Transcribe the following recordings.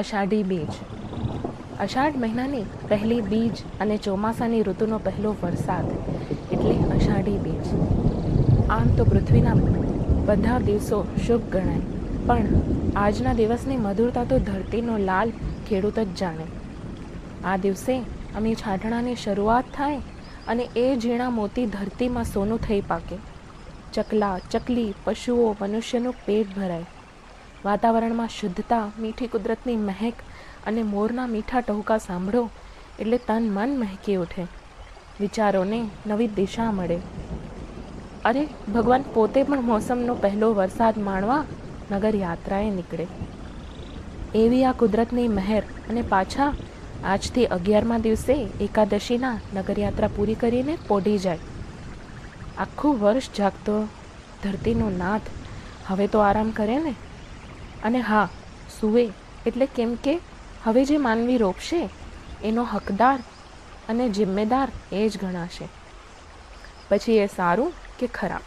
અષાઢી બીજ. અષાઢ મહિનાની પહેલી બીજ અને ચોમાસાની ઋતુનો પહેલો વરસાદ એટલે અષાઢી બીજ. આમ તો પૃથ્વીના બધા દિવસો શુભ ગણાય, પણ આજના દિવસની મધુરતા તો ધરતીનો લાલ ખેડૂત જ જાણે. આ દિવસે અમે છાંટણાની શરૂઆત થાય અને એ ઝીણા મોતી ધરતીમાં સોનું થઈ પાકે. ચકલા, ચકલી, પશુઓ, મનુષ્યનું પેટ ભરાય. વાતાવરણમાં શુદ્ધતા, મીઠી કુદરતની મહેક અને મોરના મીઠા ટહુકા સાંભળો એટલે તન મન મહેકી ઉઠે. વિચારોને નવી દિશા મળે. અરે, ભગવાન પોતે પણ મોસમનો પહેલો વરસાદ માણવા નગર યાત્રાએ નીકળે. એવી આ કુદરતની મહેર અને પાછા આજથી અગિયારમા દિવસે એકાદશીના નગરયાત્રા પૂરી કરીને પોઢી જાય. આખું વર્ષ જાગતો, ધરતીનો નાથ. હવે તો આરામ કરે ને? અને હા સૂવે એટલે કેમ કે હવે જે માનવી રોપશે, એનો હકદાર અને જિમ્મેદાર એ જ ગણાશે. પછી એ સારું કે ખરાબ?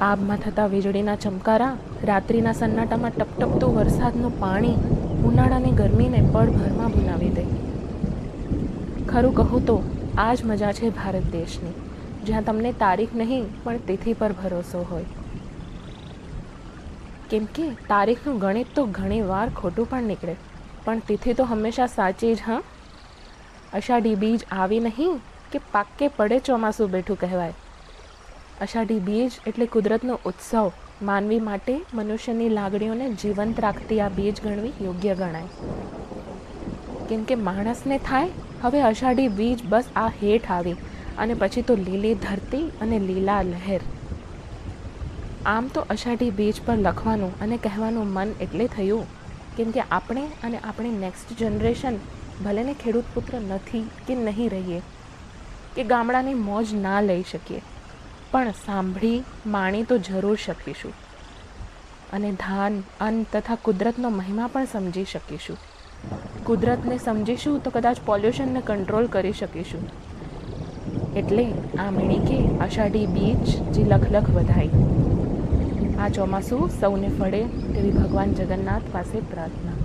આબમાં થતા વીજળીના ચમકારા, રાત્રિના સન્નાટામાં ટપટપતું વરસાદનું પાણી ઉનાળાની ગરમીને પળભરમાં ભૂલાવી દે. ખરું કહું તો, આ જ મજા છે ભારત દેશની, જ્યાં તમને તારીખ નહીં, પણ તિથિ પર ભરોસો હોય. કેમ કે તારીખનું ગણિત તો ઘણી વાર ખોટું પણ નીકળે. પણ તિથિ તો હંમેશા સાચી જ, હા? અષાઢી બીજ આવી નહીં કે પાકે પડે ચોમાસું બેઠું કહેવાય. અષાઢી બીજ એટલે કુદરતનો ઉત્સવ. માનવી માટે મનુષ્યની લાગણીઓને જીવંત રાખતી આ બીજ ગણવી યોગ્ય ગણાય. કેમ કે માણસને થાય, હવે અષાઢી બીજ બસ આ હેઠ આવી અને પછી તો લીલી ધરતી અને લીલા લહેર. આમ તો અષાઢી બીજ પર લખવાનું અને કહેવાનું મન એટલે થયું. કેમ કે આપણે અને આપણી નેક્સ્ટ જનરેશન ભલેને ખેડૂત પુત્ર નથી કે નહીં રહીએ, કે ગામડાની મોજ ના લઈ શકીએ, પણ સાંભળી, માણી તો જરૂર શકીશું. અને ધાન, અન્ન તથા કુદરતનો મહિમા પણ સમજી શકીશું. કુદરતને સમજીશું તો કદાચ પોલ્યુશનને કંટ્રોલ કરી શકીશું. એટલે આ મીણીકે અષાઢી બીજ જે લખલખ વધાઈ આ ચોમાસું સૌને ફળે તેવી ભગવાન જગન્નાથ પાસે પ્રાર્થના.